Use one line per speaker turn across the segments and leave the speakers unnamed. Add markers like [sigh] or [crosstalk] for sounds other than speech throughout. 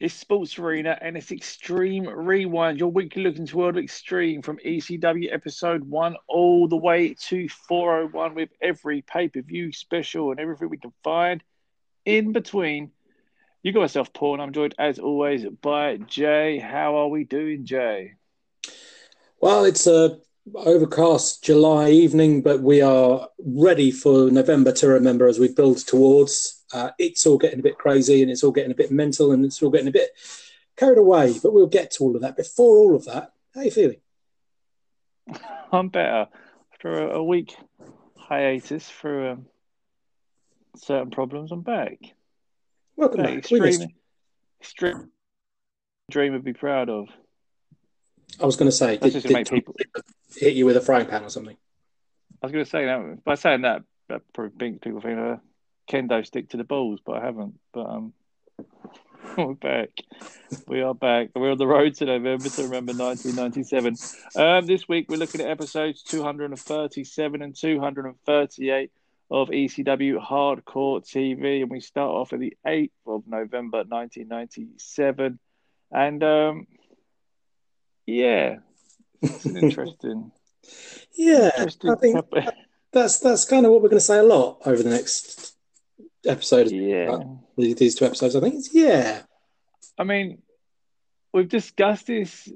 It's Sports Arena and it's Extreme Rewind, your weekly look into World Extreme from ECW episode one all the way to 401 with every pay per view special and everything we can find in between. You got myself, Paul, and I'm joined as always by Jay. How are we doing, Jay?
Well, it's a overcast July evening, but we are ready for November to remember as we build towards. Uh, it's all getting a bit crazy and it's all getting a bit mental and it's all getting a bit carried away, but we'll get to all of that. Before all of that, how are you feeling? [laughs]
I'm better. After a, a week hiatus for um, certain problems, I'm back.
Welcome
back.
Extreme,
extreme dream would be proud of.
I was going to say,
That's
did, did
people.
hit you with a frying pan or something?
I was going to say that by saying that, that probably makes people think uh, kendo stick to the balls, but I haven't. But um, [laughs] we're back. We are back. We're on the road to November to remember 1997. Um, this week we're looking at episodes 237 and 238 of ECW Hardcore TV, and we start off at the 8th of November 1997. And um, yeah, it's an interesting. [laughs]
Yeah,
interesting
I think
topic.
that's that's kind of what we're going to say a lot over the next episode.
Yeah.
uh, these these two episodes. I think it's yeah.
I mean, we've discussed this.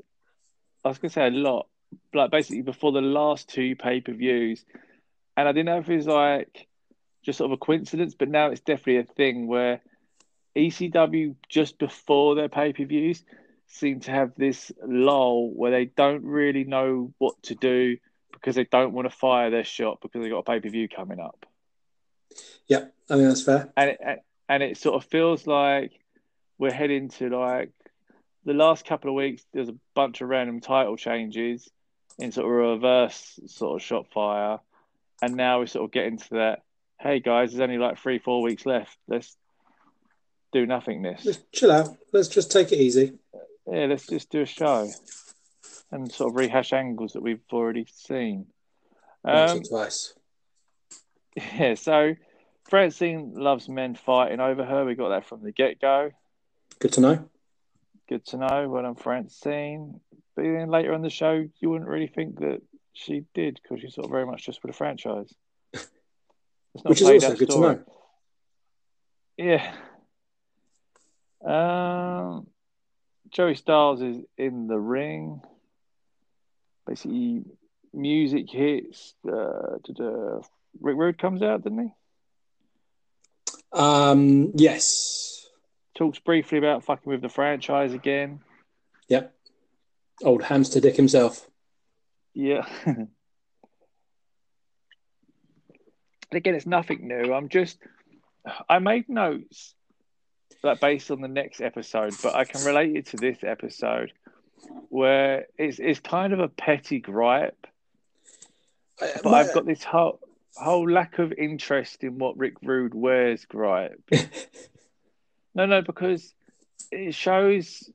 I was going to say a lot, like basically before the last two pay per views, and I didn't know if it was like just sort of a coincidence, but now it's definitely a thing where ECW just before their pay per views seem to have this lull where they don't really know what to do because they don't want to fire their shot because they've got a pay per view coming up
Yeah, I mean that's fair.
and it, and it sort of feels like we're heading to like the last couple of weeks. There's a bunch of random title changes in sort of reverse sort of shot fire, and now we're sort of getting to that. Hey guys, there's only like three, four weeks left. Let's do nothingness.
Just chill out. Let's just take it easy.
Yeah, let's just do a show and sort of rehash angles that we've already seen.
Once
Um,
or twice.
Yeah, so Francine loves men fighting over her. We got that from the get go.
Good to know.
Good to know. Well done, Francine. But then later on the show, you wouldn't really think that she did because she's sort of very much just for the franchise. [laughs] It's not
Which is also good
story.
to know.
Yeah. Um, Joey Styles is in the ring. Basically, music hits. Uh. Rick Rude comes out, didn't he?
Um, yes.
Talks briefly about fucking with the franchise again.
Yep. Old hamster dick himself.
Yeah. [laughs] again, it's nothing new. I'm just, I made notes that based on the next episode, but I can relate it to this episode where it's it's kind of a petty gripe,
I-
but
my-
I've got this whole whole lack of interest in what Rick Rude wears gripe. [laughs] no, no, because it shows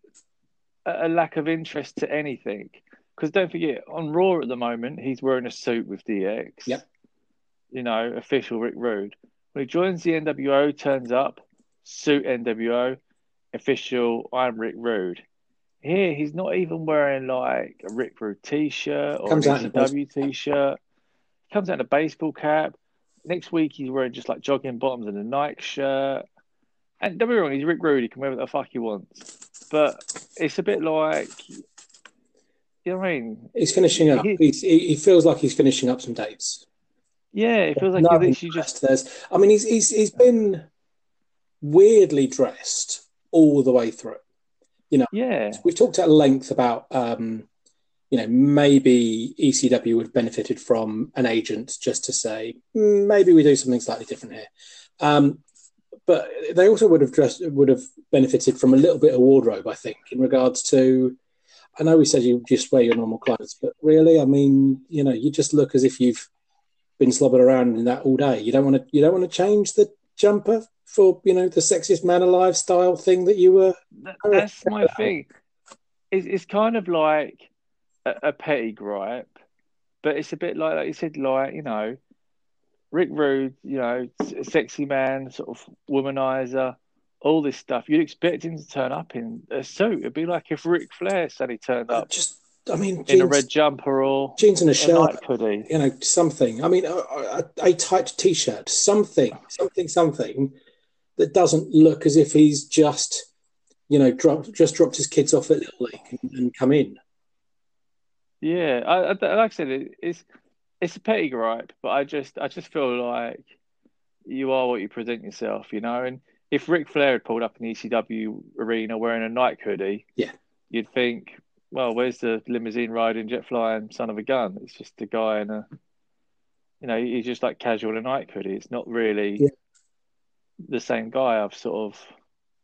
a, a lack of interest to anything. Because don't forget, on Raw at the moment, he's wearing a suit with DX.
Yep.
You know, official Rick Rude. When he joins the NWO, turns up, suit NWO, official, I'm Rick Rude. Here, he's not even wearing like a Rick Rude t shirt or
Comes
an
out in a
ECW t shirt. Comes out in a baseball cap. Next week, he's wearing just like jogging bottoms and a Nike shirt. And don't be wrong, he's Rick Rude. He can wear what the fuck he wants. But it's a bit like, you know what I mean?
He's finishing up.
He-
He's, he, feels like he's finishing up some dates.
Yeah, it feels like
No
he literally just.
There's, I mean, he's, he's he's been weirdly dressed all the way through.
You know, yeah,
We've talked at length about, um, you know, maybe ECW would have benefited from an agent just to say "Mm, maybe we do something slightly different here. Um, but they also would have dressed would have benefited from a little bit of wardrobe, I think, in regards to. I know we said you just wear your normal clothes, but really, I mean, you know, you just look as if you've been slobbering around in that all day. You don't want to. You don't want to change the jumper for you know the sexiest man alive style thing that you were.
That- that's my [laughs] thing. It's, it's kind of like a, a petty gripe, but it's a bit like, like you said, like, you know, Rick Rude, you know, sexy man, sort of womanizer, all this stuff. You'd expect him to turn up in a suit. It'd be like if Ric Flair suddenly turned uh, up
just, I mean,
in a red jumper or
jeans and a
a
shirt,
hoodie.
you know, something. I mean, a, a, a tight t-shirt, something, something, something that doesn't look as if he's just, you know, dropped just dropped his kids off at Little League and, and come in.
Yeah, I, I, like I said, it, it's it's a petty gripe, but I just I just feel like you are what you present yourself, you know. And if Ric Flair had pulled up in the ECW arena wearing a Nike hoodie,
Yeah.
you'd think, well, where's the limousine riding, jet flying son of a gun? It's just a guy in a, you know, he's just like casual in a Nike hoodie. It's not really
Yeah.
the same guy I've sort of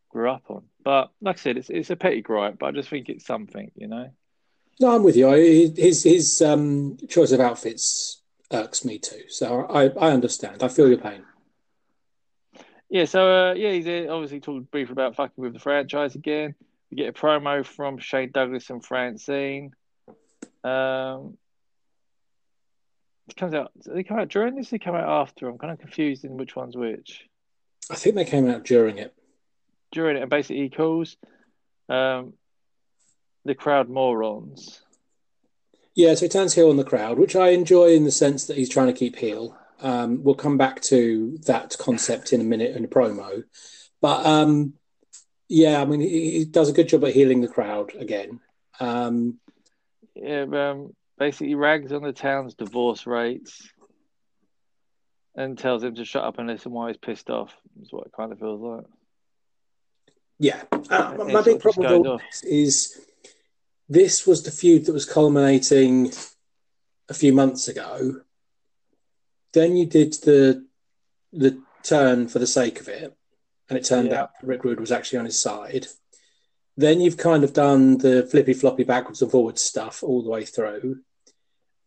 grew up on. But like I said, it's it's a petty gripe, but I just think it's something, you know.
No, I'm with you. I, his his um, choice of outfits irks me too. So I, I understand. I feel your pain.
Yeah, so uh, yeah, he's uh, obviously talked briefly about fucking with the franchise again. We get a promo from Shane Douglas and Francine. Um, it comes out. They come out during this? Or they come out after? I'm kind of confused in which one's which.
I think they came out during it.
During it, and basically he calls um, the crowd morons.
Yeah, so he turns heel on the crowd, which I enjoy in the sense that he's trying to keep heel. Um, we'll come back to that concept in a minute in a promo. But um, yeah, I mean, he, he does a good job at healing the crowd again. Um,
Yeah, um, basically rags on the town's divorce rates and tells him to shut up and listen while he's pissed off. Is what it kind of feels like.
yeah, uh, my big problem with all this is this was the feud that was culminating a few months ago. Then you did the the turn for the sake of it, and it turned
Yeah.
out Rick Rude was actually on his side. Then you've kind of done the flippy floppy backwards and forwards stuff all the way through,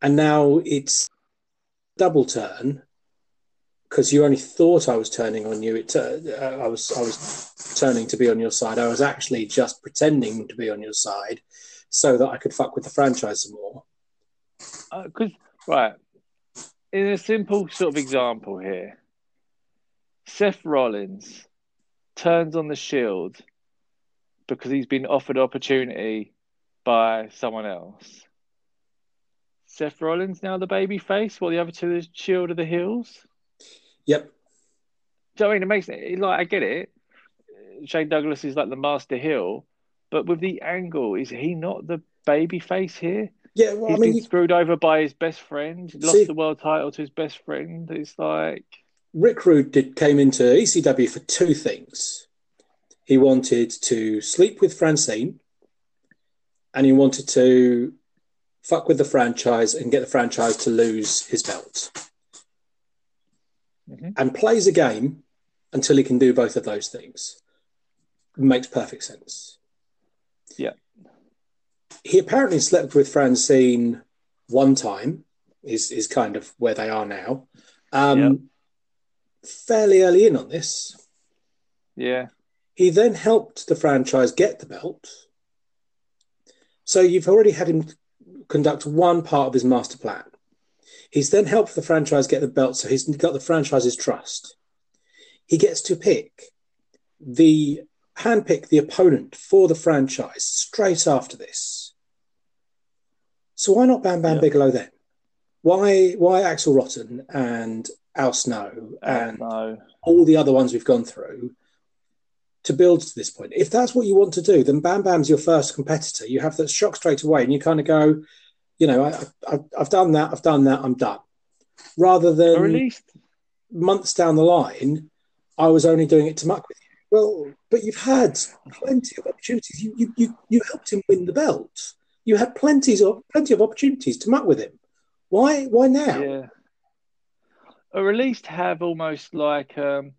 and now it's double turn because you only thought I was turning on you. It uh, I was I was turning to be on your side. I was actually just pretending to be on your side so that I could fuck with the franchise some more.
Uh, because right, in a simple sort of example here, Seth Rollins turns on the Shield because he's been offered opportunity by someone else. Seth Rollins now the baby face, while the other two is Shield of the Hills.
Yep.
Do you know I mean? It makes it like I get it. Shane Douglas is like the master heel, but with the angle, is he not the baby face here?
Yeah, well,
He's
I mean,
been screwed over by his best friend, lost
See-
the world title to his best friend. It's like,
Rick Rude did came into ECW for two things. He wanted to sleep with Francine, and he wanted to fuck with the franchise and get the franchise to lose his belt.
Mhm.
And plays a game until he can do both of those things. Makes perfect sense.
Yeah.
He apparently slept with Francine one time, is, is kind of where they are now. Um. Fairly early in on this.
yeah,
He then helped the franchise get the belt. So you've already had him conduct one part of his master plan. He's then helped the franchise get the belt, so he's got the franchise's trust. He gets to pick the handpick the opponent for the franchise straight after this. So why not Bam Bam
Yeah.
Bigelow then? Why why Axl Rotten and Al Snow and
no,
all the other ones we've gone through to build to this point. If that's what you want to do, then Bam Bam's your first competitor. You have that shock straight away, and you kind of go, you know, I, I, I've done that, I've done that, I'm done. Rather than months down the line, I was only doing it to muck with you. Well, but you've had plenty of opportunities. You you you, you helped him win the belt. You had plenty of plenty of opportunities to muck with him. Why why now?
yeah, or at least have almost like um,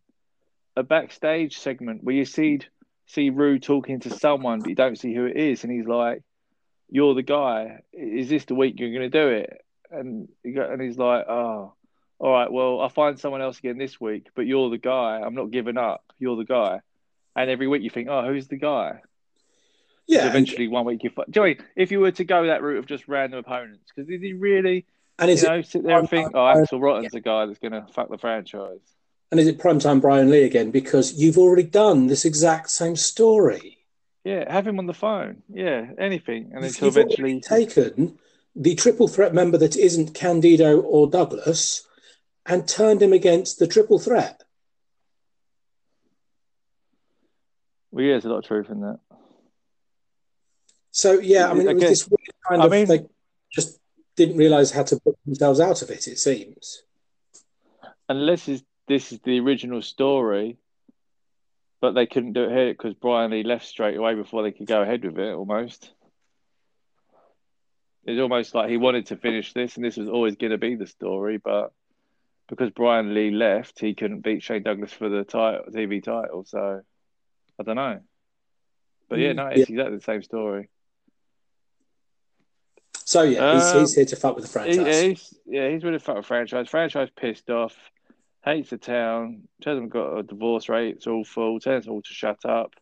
a backstage segment where you see see Rue talking to someone, but you don't see who it is, and he's like, "You're the guy. Is this the week you're going to do it?" And and he's like, "Oh." All right, well, I'll find someone else again this week, but you're the guy. I'm not giving up. You're the guy. And every week you think, oh, who's the guy?
Yeah,
Eventually, one week you find. Joey, if you were to go that route of just random opponents, because did he really,
and
you
is it
know, sit there and think, oh, Axl Rotten's the guy that's going to fuck the franchise?
And is it primetime Brian Lee again? Because you've already done this exact same story.
Yeah, have him on the phone. Yeah, anything, and
You've
eventually
taken the triple threat member that isn't Candido or Douglas and turned him against the triple threat.
Well, yeah, there's a lot of truth in that.
So yeah, I mean, it was this weird kind
I
of
mean-
they just didn't realize how to put themselves out of it. It seems.
Unless is this is the original story, but they couldn't do it here because Brian Lee left straight away before they could go ahead with it. Almost, it's almost like he wanted to finish this, and this was always going to be the story, but because Brian Lee left, he couldn't beat Shane Douglas for the title, TV title. So I don't know, but yeah,
Mm,
no, it's exactly the same story.
So yeah, he's,
Um,
he's here to fuck with the franchise.
yeah, he's yeah, he's really fucked with franchise. Franchise pissed off, hates the town, tells them got a divorce rate, it's awful, tells them all to shut up.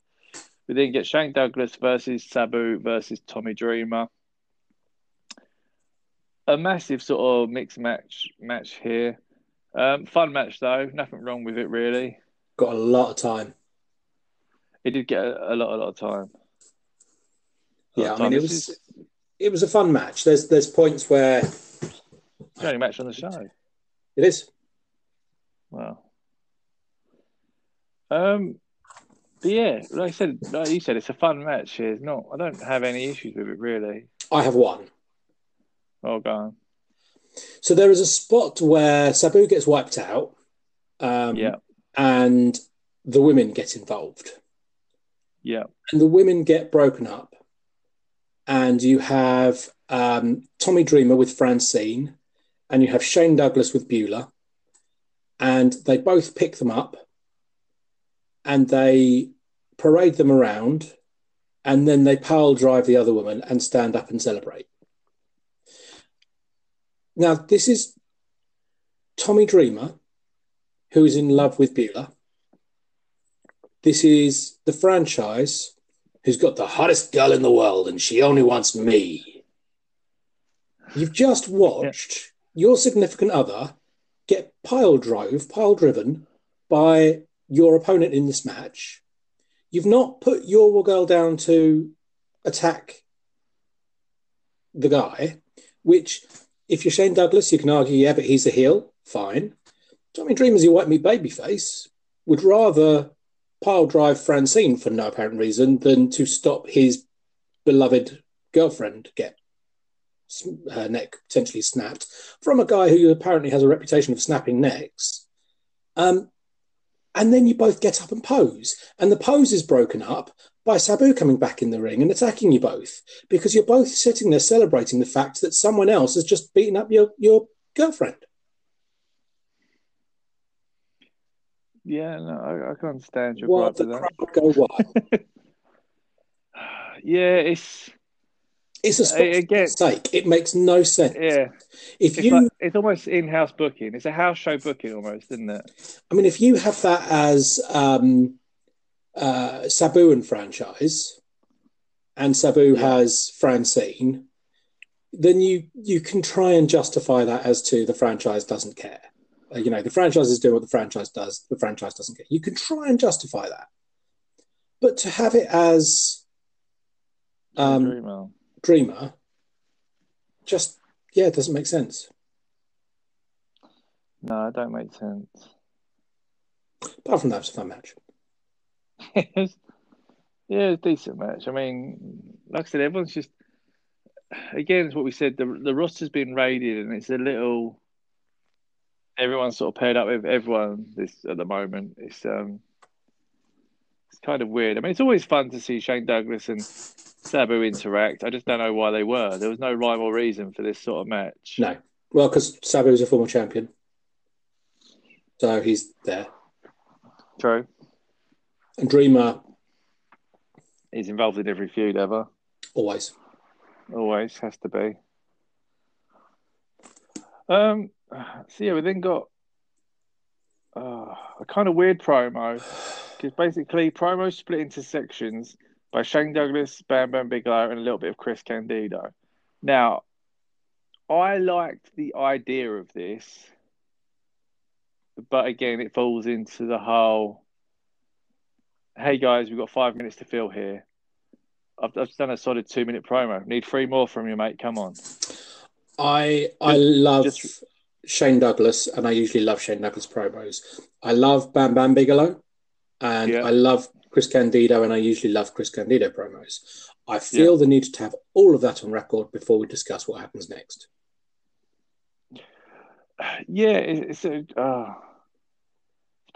We then get Shane Douglas versus Sabu versus Tommy Dreamer. A massive sort of mixed match match here. Um, fun match though, nothing wrong with it really.
Got a lot of time.
It did get a, a lot, a lot of time. Lot
Yeah,
of
I mean, it was
is
it was a fun match. There's there's points where it's
the only match on the show.
it is.
Wow. Um, but yeah, like I said, like you said, it's a fun match. It's not. I don't have any issues with it really.
I have one.
Well gone.
So there is a spot where Sabu gets wiped out, um,
Yeah,
and the women get involved,
yeah,
and the women get broken up, and you have um, Tommy Dreamer with Francine, and you have Shane Douglas with Beulah, and they both pick them up, and they parade them around, and then they pile drive the other woman and stand up and celebrate. Now, this is Tommy Dreamer, who is in love with Beulah. This is the franchise who's got the hottest girl in the world and she only wants me. You've just [laughs] watched your significant other get pile drove, pile driven by your opponent in this match. You've not put your girl down to attack the guy, which if you're Shane Douglas, you can argue, yeah, but he's a heel. Fine. Tommy Dreamer's your white meat babyface. Would rather pile drive Francine for no apparent reason than to stop his beloved girlfriend get her neck potentially snapped from a guy who apparently has a reputation of snapping necks. Um, and then you both get up and pose, and the pose is broken up by Sabu coming back in the ring and attacking you both because you're both sitting there celebrating the fact that someone else has just beaten up your, your girlfriend.
yeah. No, I, I can understand your gripe
the
that.
crowd go wild. [laughs]
Yeah, it's
It's a spot
A- again-
mistake. It makes no sense.
yeah.
If
It's
you,
like it's almost in-house booking. It's a house show booking almost, isn't it?
I mean, if you have that as um, uh, Sabu and franchise, and Sabu
Yeah.
has Francine, then you you can try and justify that as to the franchise doesn't care. Uh, you know, the franchise is doing what the franchise does. The franchise doesn't care. You can try and justify that, but to have it as um,
Dreamer.
Dreamer, just yeah, it doesn't make sense.
No, it don't make sense.
Apart from that, it's a fun match.
It's- yeah, it's a decent match. I mean, like I said, everyone's just again, it's what we said. The the roster's been raided, and it's a little. Everyone's sort of paired up with everyone this at the moment. It's um, it's kind of weird. I mean, it's always fun to see Shane Douglas and Sabu interact. I just don't know why they were. There was no rhyme or reason for this sort of match.
No, well, because Sabu is a former champion, so he's there.
True.
And Dreamer
He's involved in every feud ever.
always.
Always has to be. Um. So yeah, we then got uh, a kind of weird promo because basically promo split into sections by Shane Douglas, Bam Bam Bigelow, and a little bit of Chris Candido. Now, I liked the idea of this but again, it falls into the whole. Hey guys, we've got five minutes to fill here. I've, I've done a solid two minute promo. Need three more from you, mate. Come on.
I I love
just-
Shane Douglas, and I usually love Shane Douglas promos. I love Bam Bam Bigelow, and
Yeah.
I love Chris Candido, and I usually love Chris Candido promos. I feel the need to have all of that on record before we discuss what happens next.
Yeah, it's a. Uh,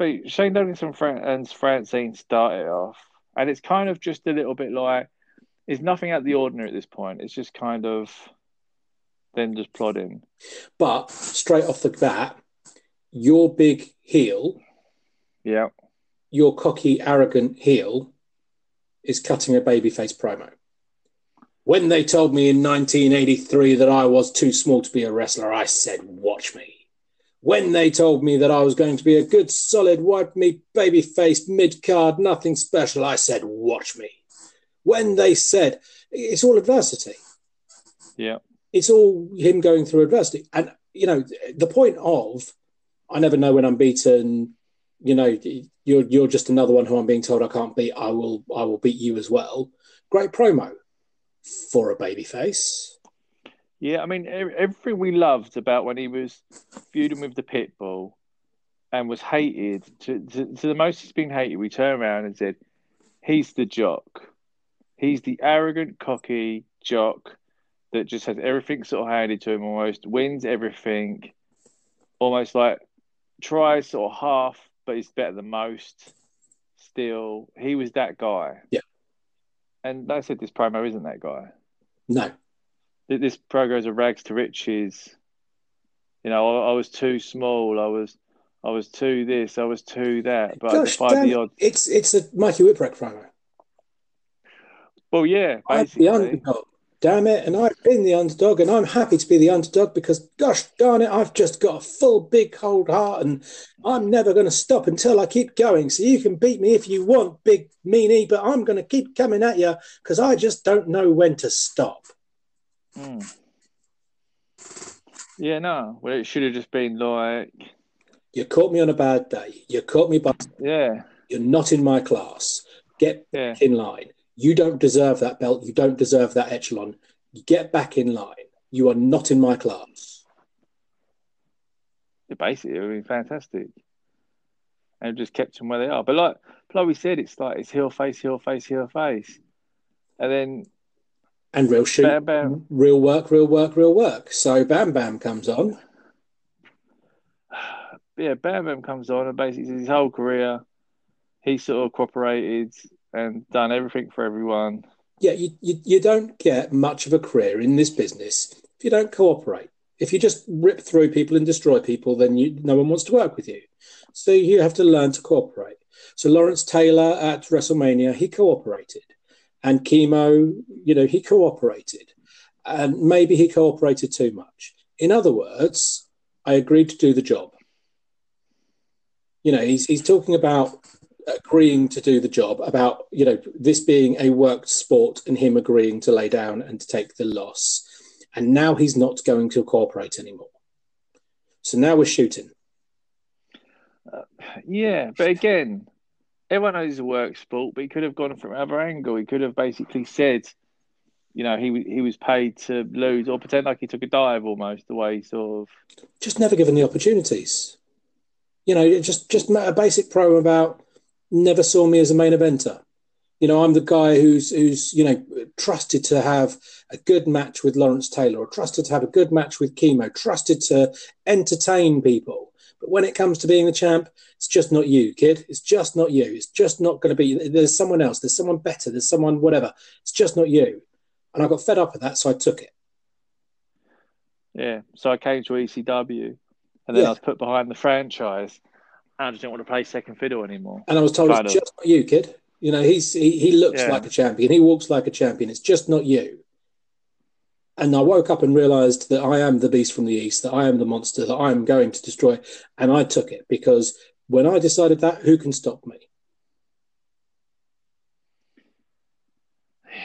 but Shane Douglas and, Fran- and Francine started off, and it's kind of just a little bit like it's nothing out of the ordinary at this point. It's just kind of them just plodding.
But straight off the bat, your big heel,
Yeah,
your cocky, arrogant heel, is cutting a babyface promo. When they told me in 1983 that I was too small to be a wrestler, I said, Watch me. When they told me that I was going to be a good, solid, white meat, babyface, mid card, nothing special, I said, Watch me. When they said, It's all adversity
yeah,
it's all him going through adversity. And you know, the point of I never know when I'm beaten. You know, you're you're just another one who I'm being told I can't beat. I will I will beat you as well. Great promo for a babyface.
Yeah. I mean, everything we loved about when he was feuding with the Pitbull and was hated to, to, to the most he's been hated. We turned around and said, "He's the jock. He's the arrogant, cocky jock that just has everything sort of handed to him. Almost wins everything. Almost like tries sort of half, but he's better than most. Still, he was that guy.
Yeah.
And I said, this promo isn't that guy
No,
this program is a rags to riches. You know, I, I was too small. I was, I was too this. I was too that. But
gosh, damn
the odds.
it's it's a Mikey Whipwreck promo.
Well, yeah,
I'm the underdog. Damn it! And I've been the underdog, and I'm happy to be the underdog because, gosh darn it, I've just got a full, big, cold heart, and I'm never going to stop until I keep going. So you can beat me if you want, big meanie, but I'm going to keep coming at you because I just don't know when to stop.
Hmm. Yeah, no. Well, it should have just been like,
You caught me on a bad day. You caught me by.
yeah,
You're not in my class. Get
yeah,
in line. You don't deserve that belt. You don't deserve that echelon. Get back in line. You are not in my class.
yeah. Basically, it would be fantastic. And just kept them where they are. But like, like we said, it's like it's heel face, heel face, heel face, and then
And real shoot.
bam, bam. Mm-hmm.
real work, real work, real work. So Bam Bam comes on. [sighs]
yeah, Bam Bam comes on and basically his whole career, he sort of cooperated and done everything for everyone.
Yeah, you, you, you don't get much of a career in this business if you don't cooperate. If you just rip through people and destroy people, then you, no one wants to work with you. So you have to learn to cooperate. So Lawrence Taylor at WrestleMania, he cooperated. And Chemo, you know, he cooperated. And maybe he cooperated too much. In other words, I agreed to do the job. You know, he's, he's talking about agreeing to do the job, about, you know, this being a worked sport and him agreeing to lay down and to take the loss. And now he's not going to cooperate anymore. So now we're shooting.
Uh, yeah, but again, everyone knows a work sport, but he could have gone from another angle. He could have basically said, you know, he he was paid to lose or pretend like he took a dive almost the way he sort of
just never given the opportunities. You know, just just a basic promo about never saw me as a main eventer. You know, I'm the guy who's who's you know trusted to have a good match with Lawrence Taylor, or trusted to have a good match with Chemo, trusted to entertain people. But when it comes to being the champ, it's just not you, kid. It's just not you. It's just not going to be. There's someone else. There's someone better. There's someone whatever. It's just not you. And I got fed up with that, so I took it.
yeah. So I came to ECW, and then
Yeah.
I was put behind the franchise. and I just didn't want to play second fiddle anymore.
And I was told
Kind
it's
of.
just not you, kid. You know, he's he, he looks
Yeah.
like a champion. He walks like a champion. It's just not you. And I woke up and realized that I am the beast from the east, that I am the monster, that I am going to destroy. And I took it because when I decided that, who can stop me?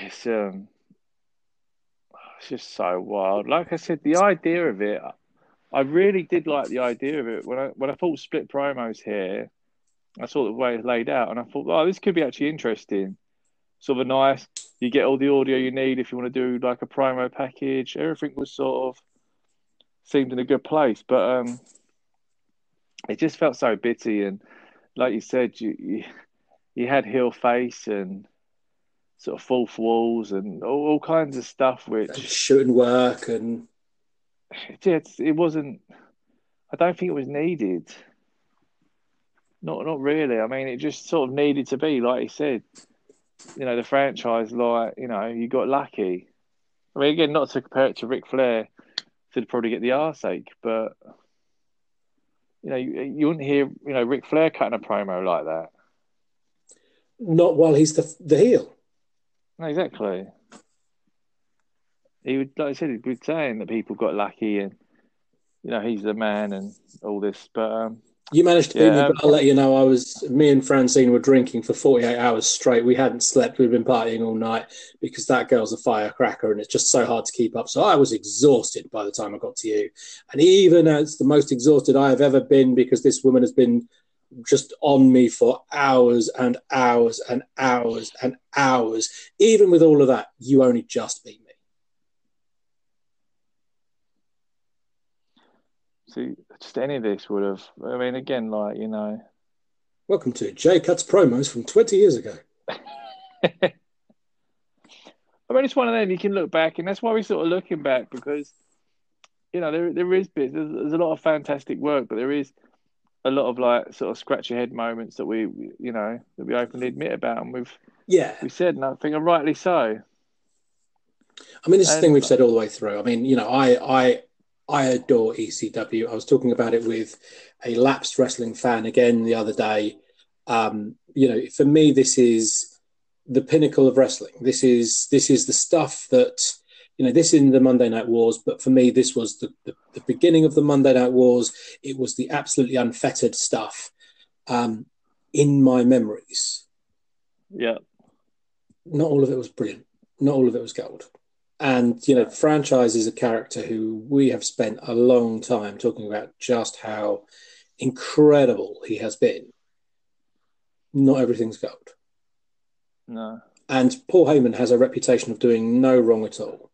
It's um, it's just so wild. Like I said, the idea of it, I really did like the idea of it when I when I thought split promos here. I saw the way it's laid out, and I thought, oh, this could be actually interesting. Sort of a nice. You get all the audio you need if you want to do like a promo package. Everything was sort of seemed in a good place, but um, it just felt so bitty. And like you said, you you, you had heel face and sort of fourth walls and all, all kinds of stuff, which
shouldn't work and [sighs]
it, it wasn't. I don't think it was needed. Not not really. I mean, it just sort of needed to be like you said. You know, the franchise, like you know, you got lucky. I mean, again, not to compare it to Ric Flair, to probably get the arse ache, but you know, you, you wouldn't hear you know Ric Flair cutting a promo like that.
Not while he's the the heel.
No, Exactly he would, like I said, he'd be saying that people got lucky and you know he's the man and all this. But um,
you managed to beat me, but I'll let you know I was. Me and Francine were drinking for forty eight hours straight. We hadn't slept. We'd been partying all night because that girl's a firecracker, and it's just so hard to keep up. So I was exhausted by the time I got to you, and even as the most exhausted I have ever been, because this woman has been just on me for hours and hours and hours and hours. Even with all of that, you only just beat me.
See, just any of this would have. I mean, again, like you know.
Welcome to Jay Cuts promos from 20 years ago. [laughs]
I mean, it's one of them you can look back, and that's why we're sort of looking back because, you know, there there is bits. There's, there's a lot of fantastic work, but there is a lot of like sort of scratch your head moments that we, you know, that we openly admit about, and we've
yeah
we said, and I think, and rightly so.
I mean, this is the thing we've said all the way through. I mean, you know, I I I adore ECW. I was talking about it with a lapsed wrestling fan again the other day. Um, you know, for me, this is the pinnacle of wrestling. This is this is the stuff that you know. This in the Monday Night Wars, but for me, this was the, the, the beginning of the Monday Night Wars. It was the absolutely unfettered stuff um, in my memories.
Yeah,
not all of it was brilliant. Not all of it was gold. And you know, franchise is a character who we have spent a long time talking about just how incredible he has been. Not everything's gold.
No.
And Paul Heyman has a reputation of doing no wrong at all.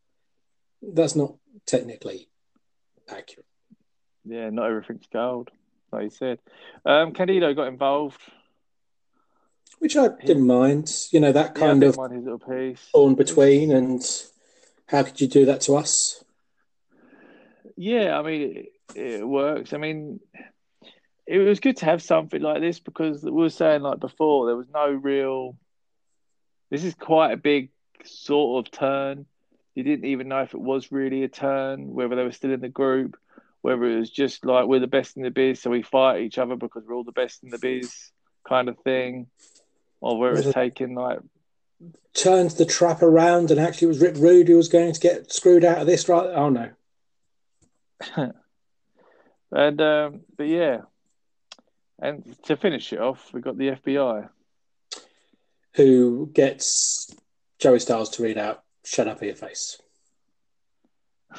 That's not technically accurate.
Yeah, not everything's gold, like you said. Um, Candido got involved.
Which I didn't mind. You know, that kind
yeah,
of
his little piece.
on between and how could you do that to us?
Yeah, I mean, it, it works. I mean, it was good to have something like this because we were saying like before there was no real. This is quite a big sort of turn. You didn't even know if it was really a turn, whether they were still in the group, whether it was just like we're the best in the biz, so we fight each other because we're all the best in the biz, kind of thing, or where it's taken like
turned the trap around and actually it was Rick Rude who was going to get screwed out of this right? Oh no. [laughs]
And um, but yeah. And to finish it off we got the FBI
who gets Joey Styles to read out shut up your face. [laughs]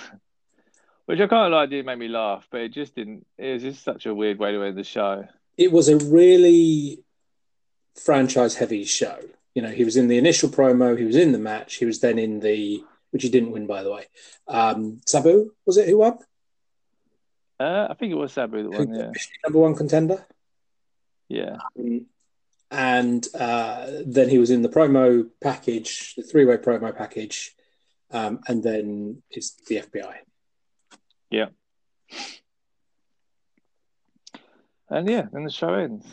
Which I kind of like did make me laugh but it just didn't it was just such a weird way to end the show.
It was a really franchise heavy show you know, he was in the initial promo, he was in the match, he was then in the, which he didn't win, by the way. Um, Sabu, was it who won?
Uh, I think it was Sabu that won, yeah.
Number one contender?
Yeah.
Um, and uh, then he was in the promo package, the three way promo package, um, and then it's the FBI.
Yeah. And yeah, then the show ends.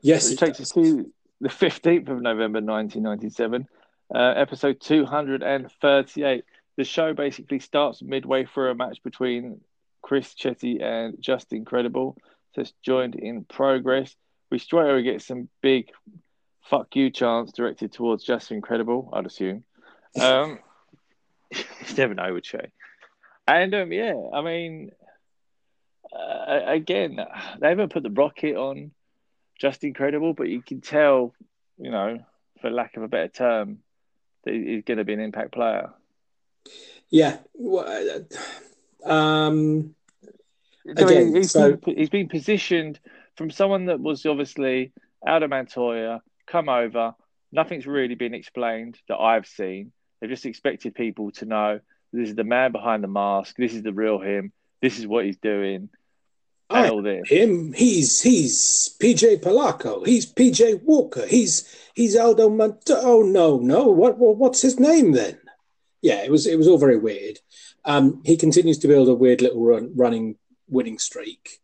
Yes,
it, it takes us to the 15th of November 1997, uh, episode 238. The show basically starts midway through a match between Chris Chetti and Justin Credible. So it's joined in progress. We straight away get some big fuck you chants directed towards Justin Credible, I'd assume. Um, [laughs] you never know with Shay. And um, yeah, I mean, uh, again, they haven't put the rocket on Justin Credible, but you can tell, you know, for lack of a better term, that he's going to be an impact player.
Yeah. Um,
I mean,
Again,
he's,
so-
been, he's been positioned from someone that was obviously Aldo Montoya, come over. Nothing's really been explained that I've seen. They've just expected people to know this is the man behind the mask. This is the real him. This is what he's doing.
I
all this.
him. He's he's PJ Polaco. He's PJ Walker. He's he's Aldo Mont. Oh no, no. What, what what's his name then? Yeah, it was it was all very weird. Um, he continues to build a weird little run, running winning streak.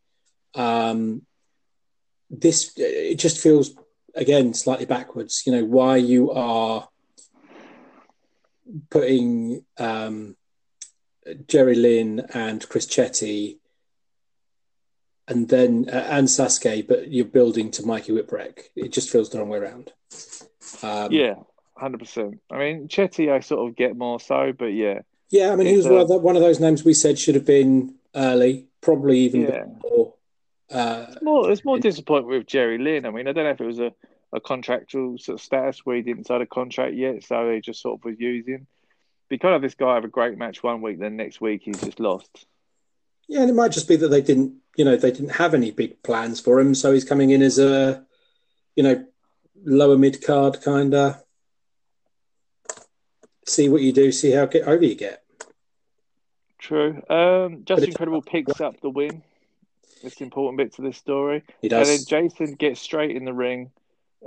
Um, this it just feels again slightly backwards. You know why you are putting um, Jerry Lynn and Chris Chetti and then uh, and Sasuke, but you're building to Mikey Whipwreck. It just feels the wrong way around. Um,
Yeah, hundred percent. I mean, Chetti, I sort of get more so, but yeah,
yeah. I mean, he was one
uh,
of, the, one of those names we said should have been early, probably even
Yeah.
before. Uh,
it's more. It's more disappointing with Jerry Lynn. I mean, I don't know if it was a, a contractual sort of status where he didn't sign a contract yet, so they just sort of was using. But you can't have this guy have a great match one week, then next week he's just lost.
yeah, and it might just be that they didn't, you know, they didn't have any big plans for him, so he's coming in as a, you know, lower mid card kind of. See what you do, see how get over you get.
True. Um,
Justin
Credible picks up the win. It's the important bit to this story.
He does.
And then. Jason gets straight in the ring,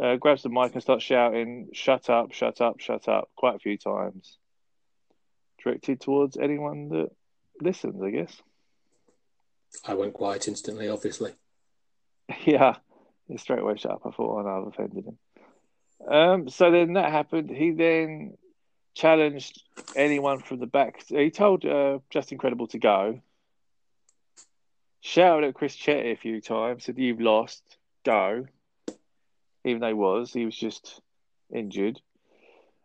uh, grabs the mic and starts shouting, "Shut up! Shut up! Shut up!" quite a few times. Directed towards anyone that listens, I guess.
I went quiet instantly, obviously. [laughs]
yeah, he straight away shut up. I thought, oh no, I've offended him. Um, so then that happened. He then challenged anyone from the back. He told uh, Justin Credible to go. Shouted at Chris Chetti a few times, said, You've lost, go. Even though he was, he was just injured.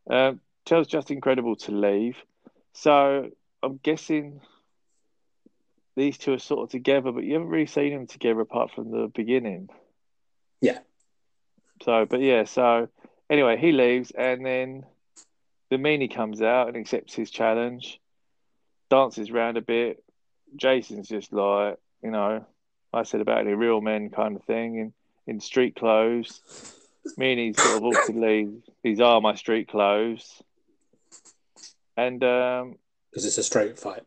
Um, tells Justin Credible to leave. So I'm guessing these two are sort of together, but you haven't really seen them together apart from the beginning.
Yeah.
So, but yeah, so anyway, he leaves, and then the meanie comes out and accepts his challenge, dances around a bit. Jason's just like, you know, I said about any real men kind of thing in, in street clothes. Meanie's sort of awkwardly, these are my street clothes. And um,
because it's a straight fight.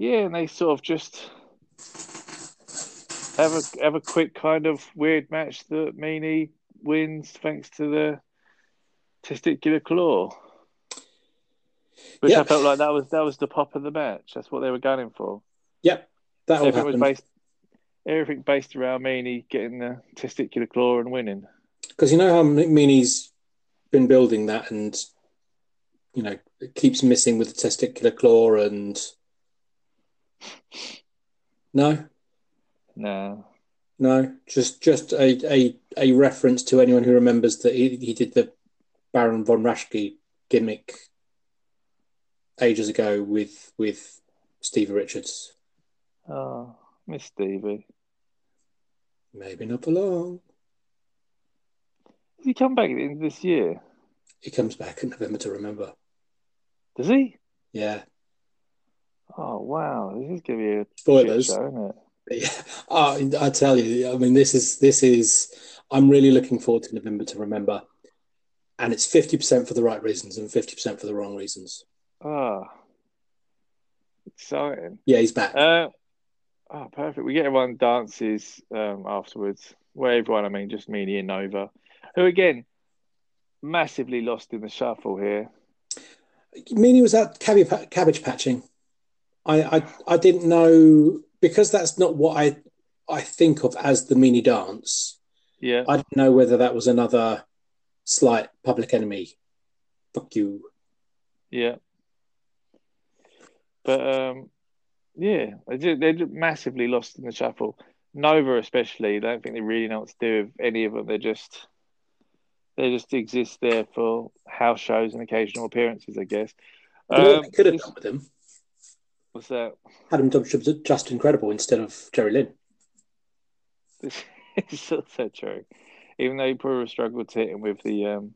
Yeah, and they sort of just have a have a quick kind of weird match that Meanie wins thanks to the testicular claw. Which I felt like that was that was the pop of the match. That's what they were gunning for.
Yep, that
Everything was based everything based around Meanie getting the testicular claw and winning.
because you know how Meanie's been building that, and you know it keeps missing with the testicular claw, and no,
No.
no, just just a a, a reference to anyone who remembers that he, he did the Baron von Raschke gimmick ages ago with with Stevie Richards.
Oh, Miss Stevie.
Maybe not for long.
Does he come back at the end of this year?
He comes back in November to remember.
Does he?
Yeah.
Oh wow, this is gonna be a
Spoilers.
show, isn't it?
Yeah, oh, I tell you, I mean, this is this is. I'm really looking forward to November to remember, and it's fifty percent for the right reasons and fifty percent for the wrong reasons.
Ah, exciting.
Yeah, he's back.
Uh, oh, perfect. We get everyone dances um, afterwards. Well, everyone, I mean, just Meanie and Nova, who again massively lost in the shuffle here.
Meanie was out cabbage, cabbage patching. I, I I didn't know because that's not what I I think of as the Meanie dance.
Yeah,
I didn't know whether that was another slight public enemy. Fuck you.
yeah. But um, yeah, they just massively lost in the shuffle. Nova, especially, I don't think they really know what to do with any of them. They're just they just exist there for house shows and occasional appearances, I guess. Um,
they could have done with him?
What's that?
Had him Justin Credible instead of Jerry Lynn.
This [laughs] is also true. Even though he probably struggled to hit him with the um,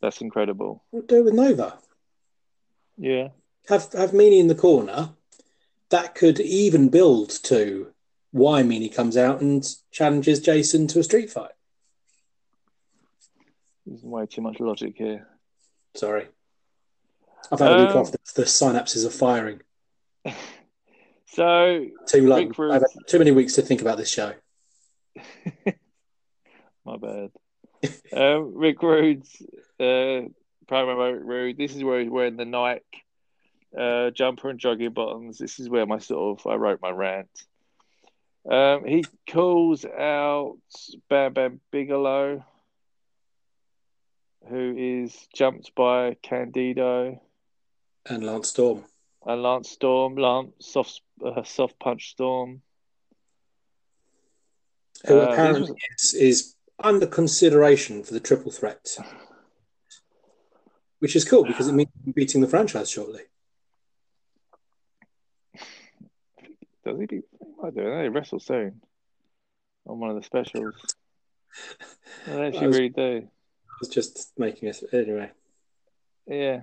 that's incredible.
What do it with Nova?
Yeah,
Have have Meanie in the corner. That could even build to why Meanie comes out and challenges Jason to a street fight.
There's way too much logic here.
Sorry. I've had a week
Um,
off. The, the synapses are firing. [laughs]
So,
Too long.
Rick Rude-
I've had too many weeks to think about this show. [laughs]
my bad. um, Rick Rude's uh, promo Rick Rude. This is where he's wearing the Nike uh, jumper and jogging bottoms. This is where my sort of I wrote my rant. Um, he calls out Bam Bam Bigelow, who is jumped by Candido
And Lance Storm.
And Lance Storm. Lance soft uh, soft punch Storm.
Who
Uh,
apparently is, is under consideration for the triple threat. Which is cool because it means beating the franchise shortly.
Does he? Be, I don't know. He wrestle soon on one of the specials. They actually
I [laughs] was-
really do.
I was just making it anyway.
Yeah,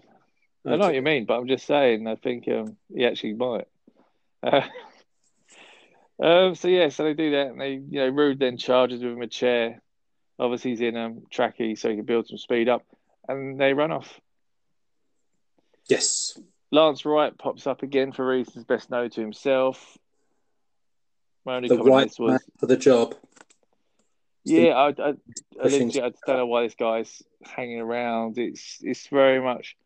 I know what you mean, but I'm just saying. I think um, he actually might. Uh, [laughs] um, so yeah, so they do that, and they, you know, Rude then charges with him a chair. Obviously, he's in um tracky, so he can build some speed up, and they run off.
Yes.
Lance Wright pops up again for reasons best known to himself. My only
The
comment
right
was
for the job.
Yeah, I, I, I, legit, I don't know why this guy's hanging around. It's it's very much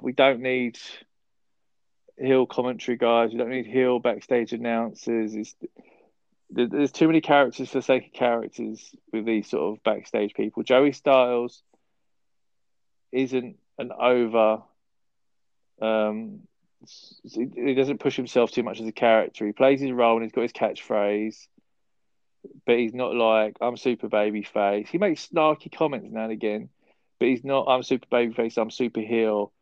we don't need heel commentary guys. We don't need heel backstage announcers. It's, there's too many characters for the sake of characters with these sort of backstage people. Joey Styles isn't an over. Um, he doesn't push himself too much as a character. He plays his role and he's got his catchphrase but he's not like I'm super baby face. He makes snarky comments now and again, but he's not I'm super baby face, I'm super heel.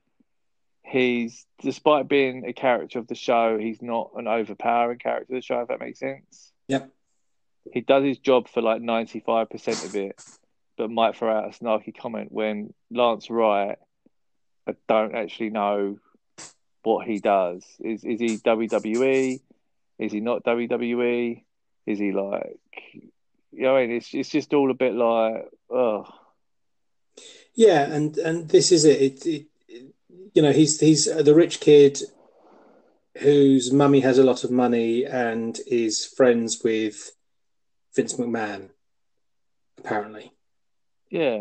He's despite being a character of the show, he's not an overpowering character of the show, if that makes sense.
Yep.
He does his job for like ninety five percent of it, but might throw out a snarky comment when Lance Wright I don't actually know what he does. Is is he WWE? Is he not WWE? Is he like, you know, I mean, it's it's just all a bit like, oh,
Yeah, and and this is it. It, it, it- you know, he's he's the rich kid whose mummy has a lot of money and is friends with Vince McMahon, apparently.
yeah.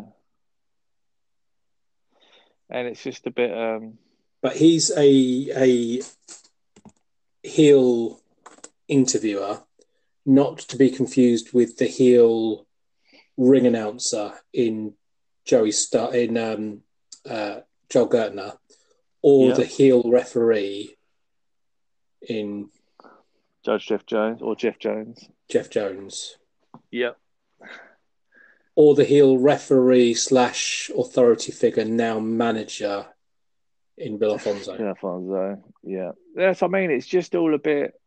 And it's just a bit, um,
But he's a a heel interviewer, not to be confused with the heel ring announcer in Joey Star in um, uh, Joel Gertner, or
Yeah.
the heel referee in
Judge Jeff Jones or Jeff Jones.
Jeff Jones,
Yeah.
or the heel referee slash authority figure now manager in Bill Alfonso.
Yeah, Alfonso. Yeah. That's, I mean, it's just all a bit,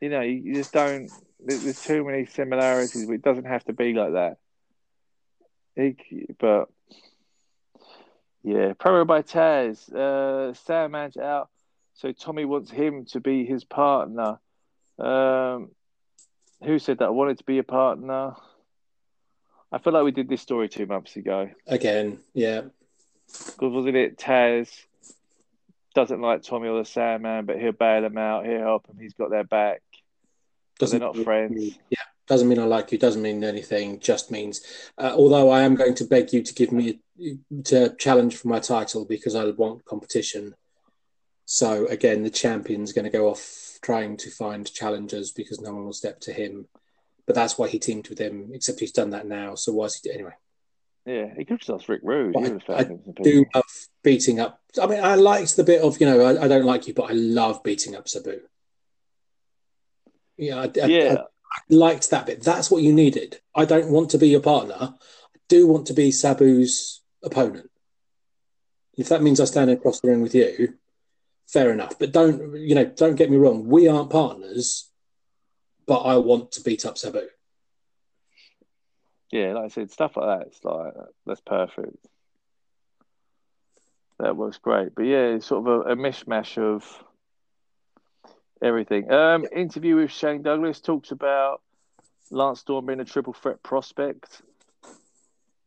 you know, you, you just don't, there's too many similarities, but it doesn't have to be like that. He, but, yeah, promo by Taz. Uh, Sandman's out, so Tommy wants him to be his partner. Um, who said that? I wanted to be a partner. I feel like we did this story two months ago.
Again, yeah,
Because wasn't it Taz doesn't like Tommy or the Sandman, but he'll bail him out, he'll help him, he's got their back. But they're not friends.
Yeah, doesn't mean I like you. Doesn't mean anything. Just means. Uh, although I am going to beg you to give me to challenge for my title because I want competition. So again, the champion's going to go off trying to find challengers because no one will step to him. But that's why he teamed with him. Except he's done that now. So why is he anyway?
Yeah, he could just Rick Rude.
Well,
He would have
I
some
Do love beating up. I mean, I liked the bit of you know I, I don't like you, but I love beating up Sabu. Yeah, I, I-
Yeah,
I liked that bit. That's what you needed. I don't want to be your partner. I do want to be Sabu's opponent. If that means I stand across the ring with you, fair enough. But don't you know? Don't get me wrong. We aren't partners, but I want to beat up Sabu.
yeah, like I said, stuff like that. It's like that's perfect. That works great. But yeah, it's sort of a, a mishmash of everything. Um, interview with Shane Douglas talks about Lance Storm being a triple threat prospect.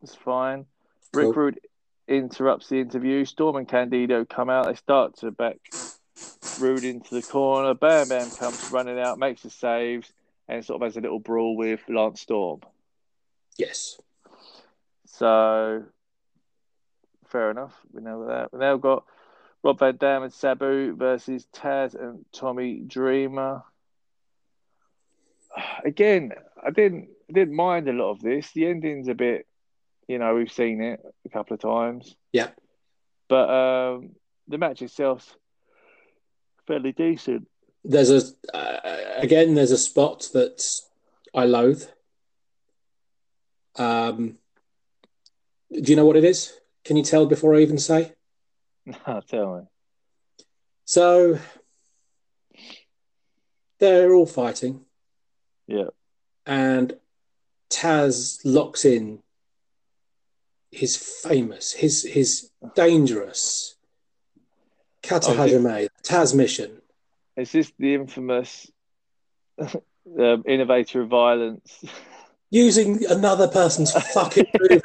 It's fine. Rick
Cool.
Rude interrupts the interview. Storm and Candido come out. They start to back Rude into the corner. Bam Bam comes running out, makes the saves, and sort of has a little brawl with Lance Storm.
Yes.
So, fair enough. We know that. We now got Rob Van Dam and Sabu versus Taz and Tommy Dreamer. [sighs] Again, I didn't didn't mind a lot of this. The ending's a bit, you know, we've seen it a couple of times.
Yeah.
But um, the match itself's fairly decent.
There's a uh, again. There's a spot that I loathe. Um, do you know what it is? Can you tell before I even say? [laughs]
No, tell me.
So they're all fighting,
Yeah.
and Taz locks in his famous, his his dangerous Kata
Oh,
Hajime Taz mission.
Is this the infamous [laughs] um, innovator of violence? [laughs]
Using another person's fucking move.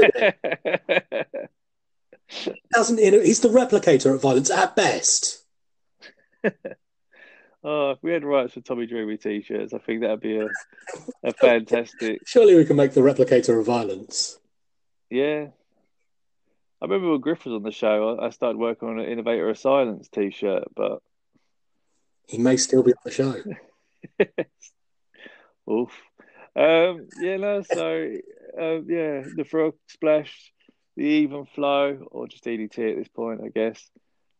Doesn't he's the replicator of violence at best. [laughs]
oh, if we had rights for Tommy Dreamer t-shirts, I think that'd be a, [laughs] a fantastic.
Surely we can make the replicator of violence.
Yeah. I remember when Griff was on the show, I started working on an Innovator of Silence t-shirt, but
He may still be on the show. [laughs]
oof. Um, yeah, no, so uh, yeah, the frog splash, the even flow, or just DDT at this point, I guess.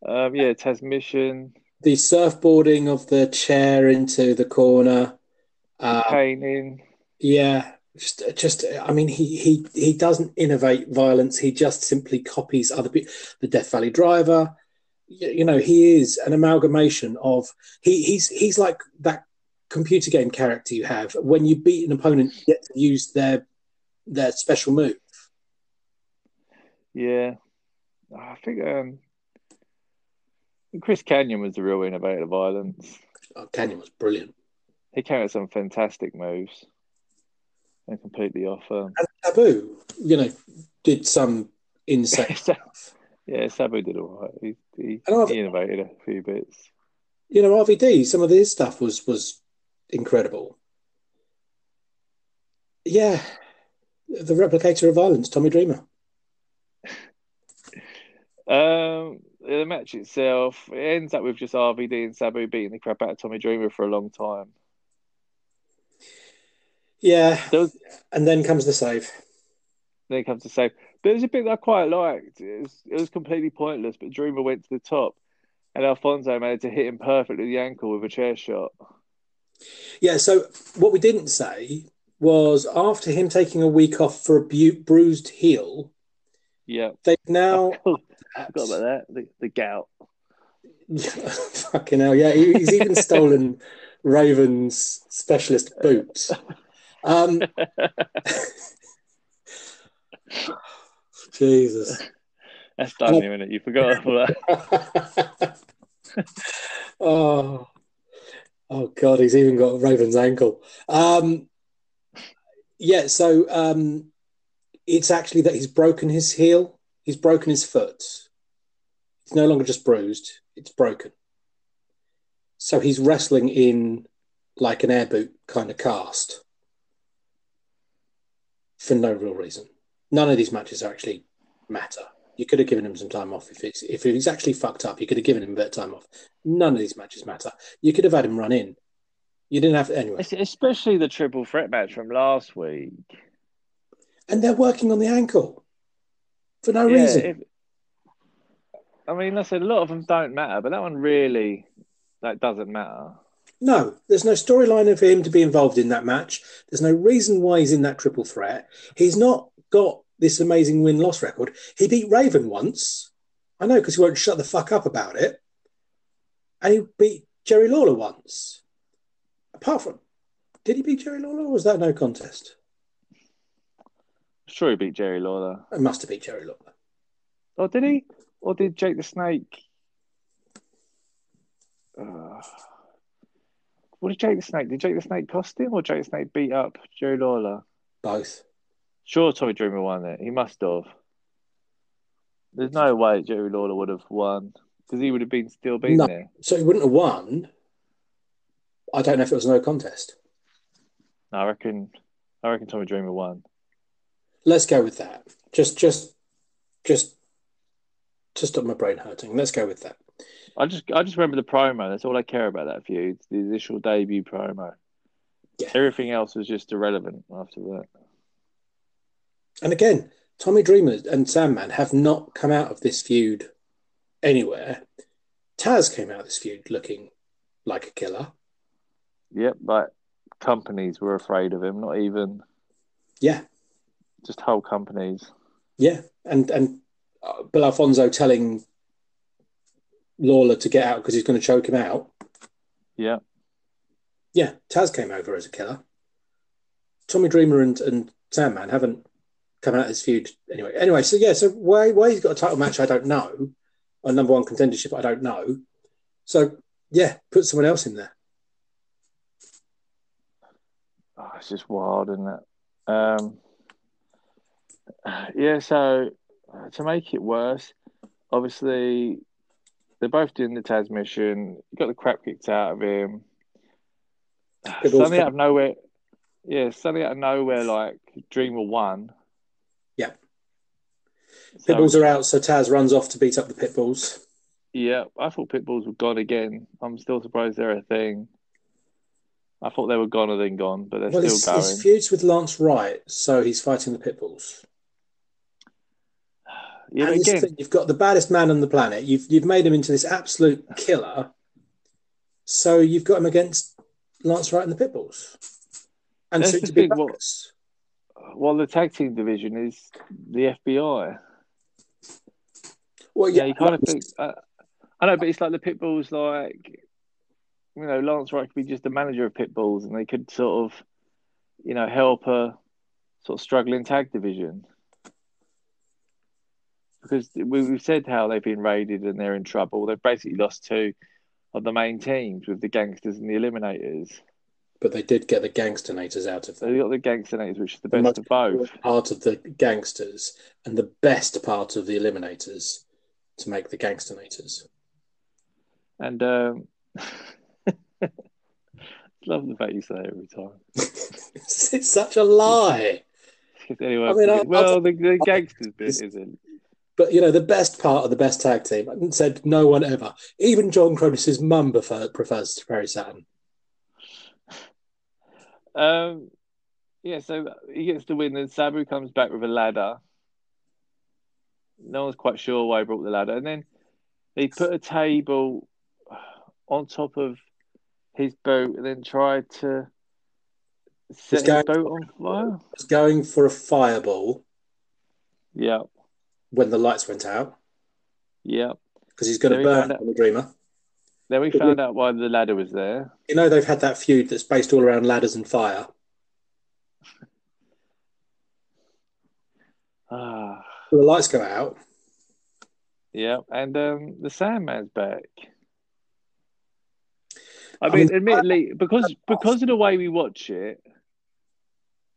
Um, yeah, Tazmission,
The surfboarding of the chair into the corner. Uh,
painting.
yeah, just, just. I mean, he he he doesn't innovate violence. He just simply copies other people. The Death Valley Driver. You, you know, he is an amalgamation of. He he's he's like that computer game character you have when you beat an opponent, you get to use their their special move.
Yeah, I think um, Chris Kanyon was the real innovator of violence.
Oh, Canyon was brilliant.
He came with some fantastic moves and completely off. Um,
And Taboo, you know, did some insane [laughs] stuff.
yeah, Sabu did all right. He, he,
And I've-
he innovated a few bits.
You know, RVD, some of his stuff was was incredible. Yeah, the replicator of violence, Tommy Dreamer.
Um, the match itself it ends up with just RVD and Sabu beating the crap out of Tommy Dreamer for a long time.
Yeah,
was,
and then comes the save.
then comes the save, but there's a bit that I quite liked. It was, it was completely pointless, but Dreamer went to the top, and Alfonso managed to hit him perfectly the ankle with a chair shot.
Yeah, so what we didn't say was after him taking a week off for a bu- bruised heel,
Yeah,
they've now. [laughs]
forgot about that. The, the gout. [laughs]
Fucking hell, yeah. he- He's even stolen [laughs] Raven's specialist boots. Um, Jesus.
That's done you, innit? You forgot all that. [laughs]
oh, oh God, he's even got Raven's ankle. Um, yeah, so um, it's actually that he's broken his heel. He's broken his foot. It's no longer just bruised; it's broken. So he's wrestling in like an air boot kind of cast for no real reason. None of these matches actually matter. You could have given him some time off if it's if he's actually fucked up. You could have given him a bit of time off. None of these matches matter. You could have had him run in. You didn't have to anyway.
Especially the triple threat match from last week.
And they're working on the ankle for no
Yeah,
reason.
if- I mean, I said a lot of them don't matter, but that one really that doesn't matter.
No, there's no storyline for him to be involved in that match. There's no reason why he's in that triple threat. He's not got this amazing win loss record. He beat Raven once. I know because he won't shut the fuck up about it. And he beat Jerry Lawler once. Apart from, did he beat Jerry Lawler or was that no contest?
Sure, he beat Jerry Lawler.
It must have beat Jerry Lawler.
Or did he? Or did Jake the Snake? Uh, what did Jake the Snake? Did Jake the Snake cost him, or Jake the Snake beat up Jerry Lawler?
Both.
Sure, Tommy Dreamer won it. He must have. There's no way Jerry Lawler would have won because he would have been still been
No.
there.
So he wouldn't have won. I don't know if it was no contest.
No, I reckon. I reckon Tommy Dreamer won.
Let's go with that. Just, just, just to stop my brain hurting. Let's go with that.
I just, I just remember the promo. That's all I care about that feud. The initial debut promo.
Yeah.
Everything else was just irrelevant after that.
And again, Tommy Dreamer and Sandman have not come out of this feud anywhere. Taz came out of this feud looking like a killer.
Yep, but companies were afraid of him. Not even
Yeah,
just whole companies.
yeah. And and uh, Bill Alfonso telling Lawler to get out because he's going to choke him out.
Yeah,
Yeah, Taz came over as a killer. Tommy Dreamer and, and Sandman haven't come out of this feud anyway. Anyway, so yeah, so why why he's got a title match, I don't know. A number one contendership, I don't know. So yeah, put someone else in there.
oh, it's just wild, isn't it? Um, yeah. So uh, to make it worse, obviously they're both doing the Taz mission. He got the crap kicked out of him. Suddenly out of nowhere, yeah, suddenly out of nowhere, like Dreamer won.
Yeah.
So,
Pitbulls are out, so Taz runs off to beat up the Pitbulls.
yeah, I thought Pitbulls were gone again. I'm still surprised they're a thing. I thought they were gone and then gone, but they're
Well,
still going.
his feuds with Lance Wright, so he's fighting the Pitbulls.
Yeah,
and
again,
thing, you've got the baddest man on the planet. You've you've made him into this absolute killer. So you've got him against Lance Wright and the Pitbulls, and
the
to be
thing, what- well, the tag team division is the FBI.
Well,
Yeah,
yeah,
you kind of think. Uh, I know, but it's like the Pitbulls, like you know, Lance Wright could be just the manager of Pitbulls, and they could sort of, you know, help a sort of struggling tag division. Because we- we've said how they've been raided and they're in trouble. They've basically lost two of the main teams with the gangsters and the eliminators.
but they did get the gangsternators out of them.
they got the gangsternators, which is the
The
best of both.
Part of the gangsters and the best part of the eliminators to make the gangsternators.
And um, [laughs] love the fact you say it every time. [laughs]
it's such a lie. [laughs]
Anyway,
I mean, I-
well, the, the gangsters bit isn't.
But you know, the best part of the best tag team said no one ever. Even John Kronus's mum prefer, prefers to Perry Saturn.
Um, yeah, so he gets the win, and Sabu comes back with a ladder. No one's quite sure why he brought the ladder, and then he put a table on top of his boat, and then tried to set his boat on fire.
Was going for a fireball
Yeah,
when the lights went out
yeah.
because he's going to burn on the Dreamer.
Then we found out why the ladder was there.
You know they've had that feud that's based all around ladders and fire. [sighs]
Ah,
So the lights go out.
yeah, and um, the Sandman's back. I,
I
mean,
mean,
admittedly, because because of the way we watch it,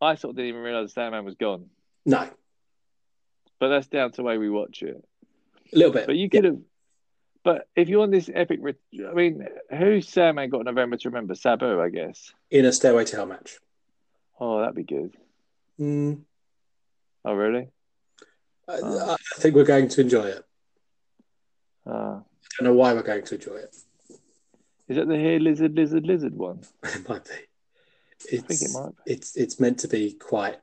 I sort of didn't even realize the Sandman was gone.
No,
But that's down to the way we watch it.
a little bit.
But you could have. But if you're on this epic, I mean, who's Sandman got November to remember? Sabu, I guess.
in a Stairway to Hell match.
Oh, that'd be good.
Mm,
Oh, really?
I,
Oh.
I think we're going to enjoy it.
Uh,
I don't know why we're going to enjoy it.
is that the hair lizard, lizard, lizard one? [laughs]
It might be.
I think it
It's
might.
it's it's meant to be quite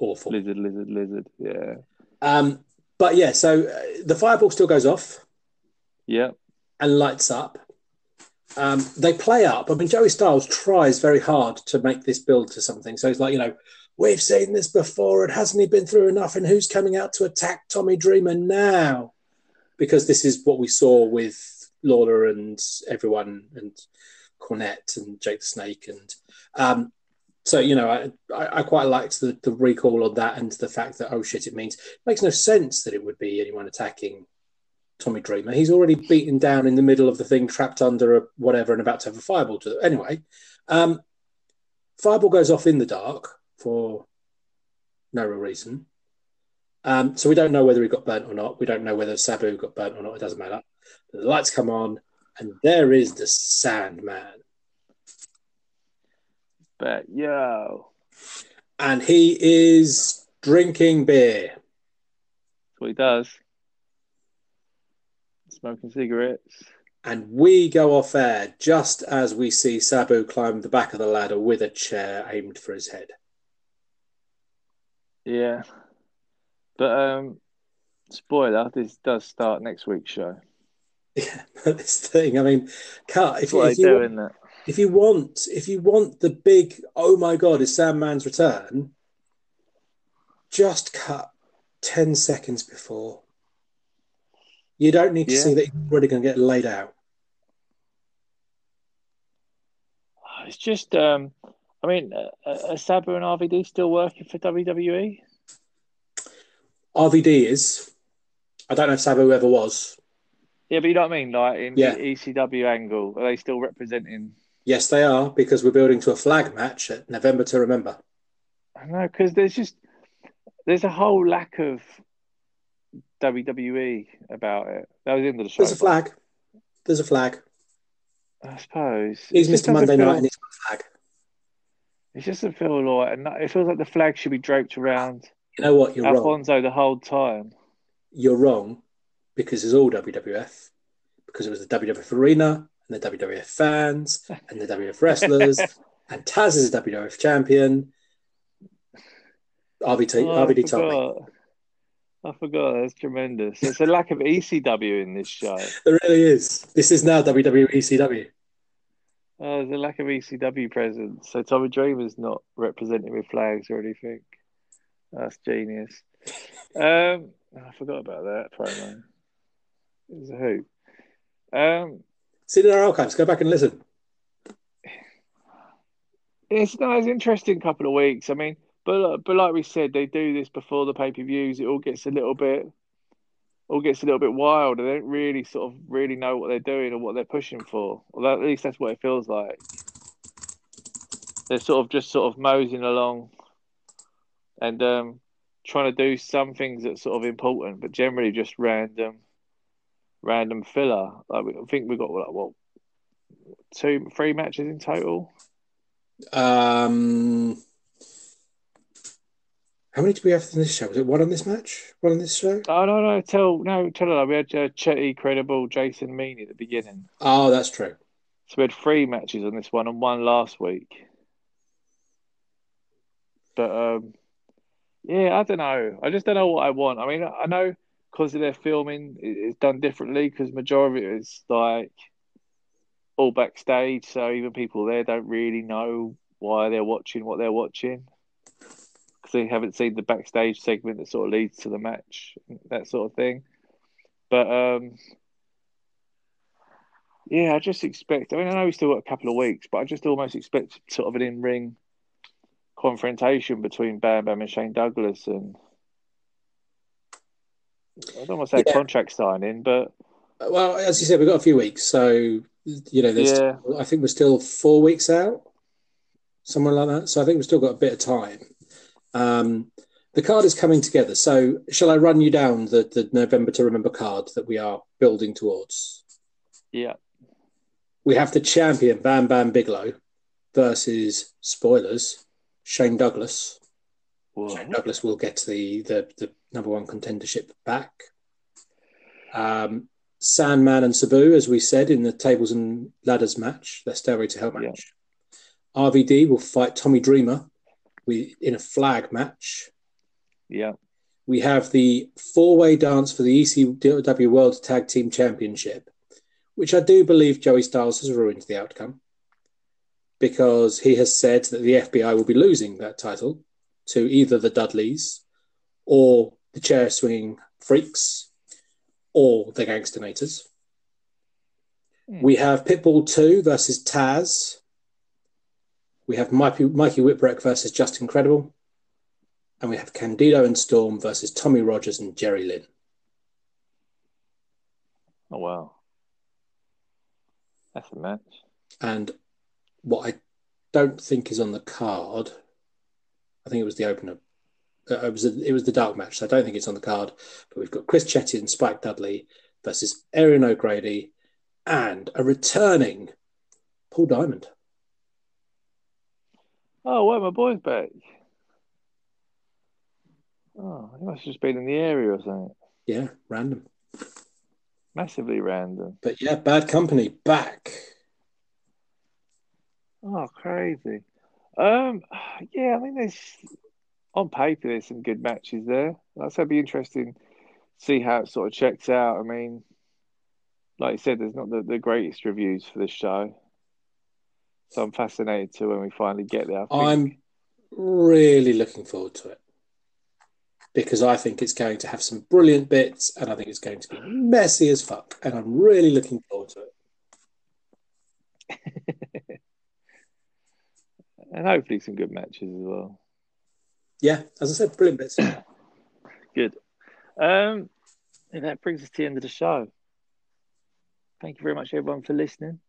awful.
Lizard, lizard, lizard. Yeah.
Um, but yeah, so uh, the fireball still goes off
Yeah.
and lights up. Um, they play up. I mean, Joey Styles tries very hard to make this build to something. So it's like, you know, we've seen this before, and hasn't he been through enough? And who's coming out to attack Tommy Dreamer now? Because this is what we saw with Lawler and everyone, and Cornette and Jake the Snake, and um, so you know, I, I, quite liked the, the recall on that, and the fact that oh shit, it means it makes no sense that it would be anyone attacking Tommy Dreamer. He's already beaten down in the middle of the thing, trapped under a whatever, and about to have a fireball to anyway. Um, fireball goes off in the dark for no real reason. Um, so we don't know whether he got burnt or not. We don't know whether Sabu got burnt or not. It doesn't matter. The lights come on, and there is the Sandman.
But yo,
And he is drinking beer.
that's what he does. Smoking cigarettes.
And we go off air just as we see Sabu climb the back of the ladder with a chair aimed for his head.
Yeah. But um spoiler, this does start next week's show. [laughs]
Yeah, [laughs] this thing, I mean, cut if, if you
do,
want,
isn't it?
if you want if you want the big oh my god, is Sandman's return, just cut ten seconds before. You don't need to
Yeah.
see that he's already going to get laid out.
It's just um I mean, uh, are Sabu and RVD still working for? WWE?
RVD is. I don't know if Sabu ever was.
Yeah, but you know what I mean? Like in
Yeah.
the ECW angle, are they still representing?
Yes, they are because we're building to a flag match at November to remember.
I know because there's just there's a whole lack of WWE about it. That was the end of the show.
There's a flag. There's a flag.
I suppose
He's Mr. Monday
doesn't
Night and got a flag.
It just doesn't feel like, and it feels like the flag should be draped around
You know what? You're wrong.
Alfonso the whole time.
You're wrong because it's all WWF. Because it was the WWF arena and the WWF fans and the WWF wrestlers [laughs] and Taz is a WWF champion. RVD,
Oh, I
RVD told me.
forgot. I forgot. That's tremendous. It's a lack of ECW in this show.
There really is. This is now WWE ECW.
Oh, there's a lack of ECW presence. So Tommy Dreamer's not represented with flags or anything. That's genius. Um, I forgot about that promo. It was a hoot. Um,
See it in our archives. Go back and listen.
it's no, it's an interesting couple of weeks. I mean, but but like we said, they do this before the pay per views. It all gets a little bit, all gets a little bit wild. They don't really sort of really know what they're doing or what they're pushing for. Well, at least that's what it feels like. They're sort of just sort of moseying along, and um, trying to do some things that's sort of important, but generally just random, random filler. Like we, I think we've got like what two, three matches in total.
Um, how many do we have in this show? Was it one on this match? One on this show?
Oh no no tell no tell her we had uh, Chetti credible Jason Meanie at the beginning,
Oh, that's true.
so we had three matches on this one and one last week. But um, yeah, I don't know. I just don't know what I want. I mean, I know because of their filming, it- it's done differently because majority is like all backstage, so even people there don't really know why they're watching what they're watching because they haven't seen the backstage segment that sort of leads to the match, that sort of thing. But um, yeah, I just expect. I mean, I know we still got a couple of weeks, but I just almost expect sort of an in-ring confrontation between Bam Bam and Shane Douglas, and I don't want to say
Yeah.
contract signing, but
Well, as you said, we've got a few weeks, so you know, there's.
yeah,
I think we're still four weeks out, somewhere like that. So I think we've still got a bit of time. Um, the card is coming together. So shall I run you down the the November to remember card that we are building towards?
yeah,
We have the champion Bam Bam Bigelow versus spoilers Shane Douglas.
Whoa.
Shane Douglas will get the, the, the number one contendership back. Um, Sandman and Sabu, as we said in the tables and ladders match, their stairway to hell
Yeah.
match. RVD will fight Tommy Dreamer we, in a flag match.
yeah,
We have the four way dance for the ECW World Tag Team Championship, which I do believe Joey Styles has ruined the outcome because he has said that the FBI will be losing that title to either the Dudleys or the chair swinging freaks or the Gangsternators.
Hmm.
We have Pitbull 2 versus Taz. We have Mikey, Mikey Whipwreck versus Justin Credible. And we have Candido and Storm versus Tommy Rogers and Jerry Lynn.
Oh wow, that's a match.
And what I don't think is on the card, I think it was the opener. Uh, it was it was the dark match. So I don't think it's on the card. But we've got Chris Chetti and Spike Dudley versus Erin O'Grady and a returning Paul Diamond.
Oh, where my boy's back? Oh, he must have just been in the area or something.
Yeah, random.
Massively random.
But yeah, bad company back.
Oh, crazy. Um, yeah, I mean, there's on paper there's some good matches there. That's gonna be interesting. See how it sort of checks out. I mean, like you said, there's not the, the greatest reviews for this show, so I'm fascinated to when we finally get there.
I'm really looking forward to it because I think it's going to have some brilliant bits and I think it's going to be messy as fuck. And I'm really looking forward to it. [laughs]
and hopefully some good matches as well.
Yeah, as I said, brilliant bits. [coughs]
Good. Um, and that brings us to the end of the show. Thank you very much, everyone, for listening.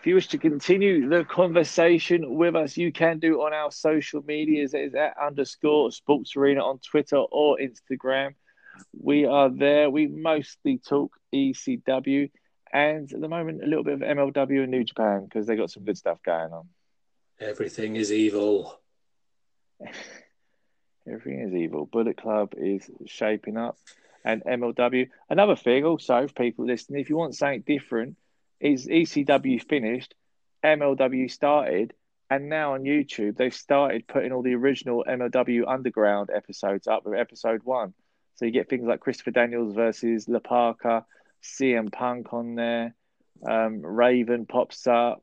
If you wish to continue the conversation with us, you can do on our social medias. It is at underscore sports arena on Twitter or Instagram. We are there. We mostly talk ECW and at the moment a little bit of MLW and New Japan because they got some good stuff going on.
Everything is evil. [laughs]
Everything is evil. Bullet Club is shaping up. And MLW. Another thing, also, for people listening, if you want something different, is ECW finished, MLW started, and now on YouTube, they've started putting all the original MLW Underground episodes up with episode one. So you get things like Christopher Daniels versus La Parka, CM Punk on there, um, Raven pops up,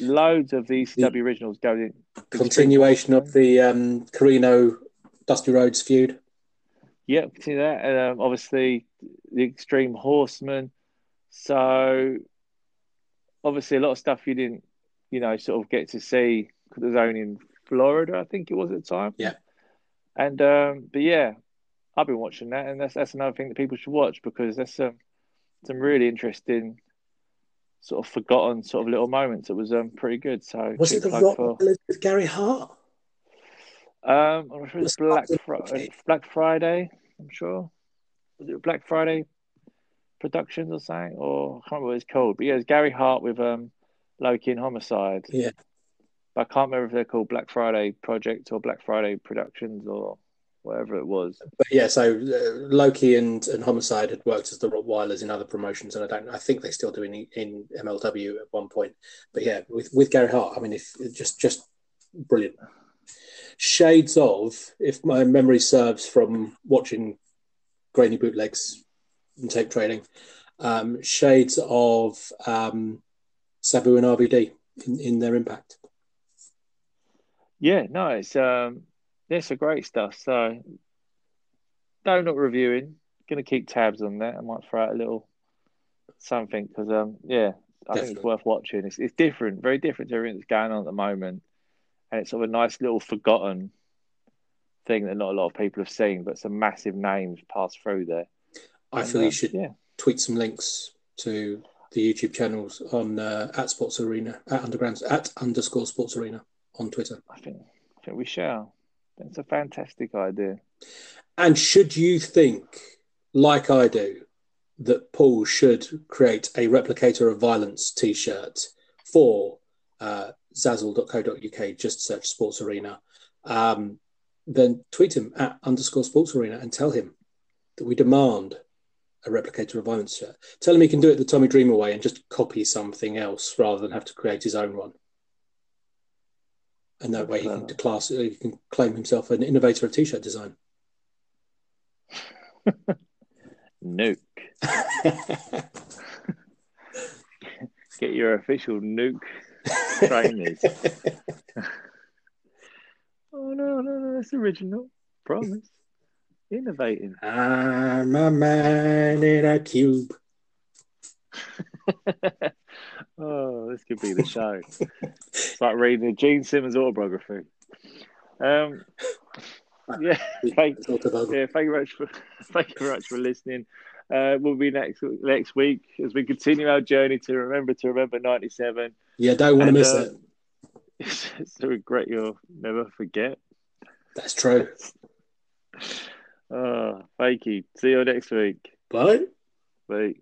loads of the ECW originals going.
Continuation of the um, Corino Dusty Rhodes feud.
Yeah, see that. And, um, obviously, the Extreme Horseman. So, obviously, a lot of stuff you didn't, you know, sort of get to see because it was only in Florida, I think it was at the time.
Yeah.
And um, but yeah, I've been watching that, and that's that's another thing that people should watch because there's some some really interesting, sort of forgotten sort of little moments. It was um pretty good. So
Was it the Rock
for-
with Gary Hart?
Um, I'm sure it's Black
okay.
Black Friday. I'm sure. Was it Black Friday Productions or something? Or I can't remember what it's called. But yeah, it's Gary Hart with um Loki and Homicide.
Yeah.
But I can't remember if they're called Black Friday Project or Black Friday Productions or whatever it was.
But yeah, so uh, Loki and, and Homicide had worked as the Rottweilers in other promotions, and I don't. I think they still do in in MLW at one point. But yeah, with with Gary Hart, I mean, if just just brilliant. Shades of, if my memory serves from watching grainy bootlegs and tape trading, um, shades of um, Sabu and RVD in, in their impact.
Yeah, no, it's um, yeah, some great stuff. So, no, not not reviewing. Going to keep tabs on that. I might throw out a little something because um, yeah, I think it's worth watching. It's it's different, very different to everything that's going on at the moment, and it's sort of a nice little forgotten thing that not a lot of people have seen, but some massive names pass through there.
I
And,
feel
uh,
you should
yeah,
tweet some links to the YouTube channels on uh, at Sports Arena at Underground at underscore Sports Arena on Twitter.
I think I think we shall. It's a fantastic idea.
And should you think, like I do, that Paul should create a replicator of violence T-shirt for uh, zazzle.co.uk, just search Sports Arena, um, then tweet him at underscore Sports Arena and tell him that we demand a replicator of violence shirt. Tell him he can do it the Tommy Dreamer way and just copy something else rather than have to create his own one. And that way he can declass, he can claim himself an innovator of T-shirt design. [laughs]
Nuke. [laughs] Get your official nuke trainers. [laughs] oh no, no, no, that's original. Promise. Innovating.
I'm a man in a cube. [laughs]
oh, this could be the show. it's like reading a Gene Simmons autobiography. Um, [laughs] yeah, thank, yeah, thank you very much for thank you very much for listening. Uh, will be next next week as we continue our journey to remember to remember '97.
Yeah, don't want to miss
uh,
it. [laughs]
It's a regret you'll never forget.
That's true. [laughs]
Oh, thank you. See you next week.
Bye.
Bye.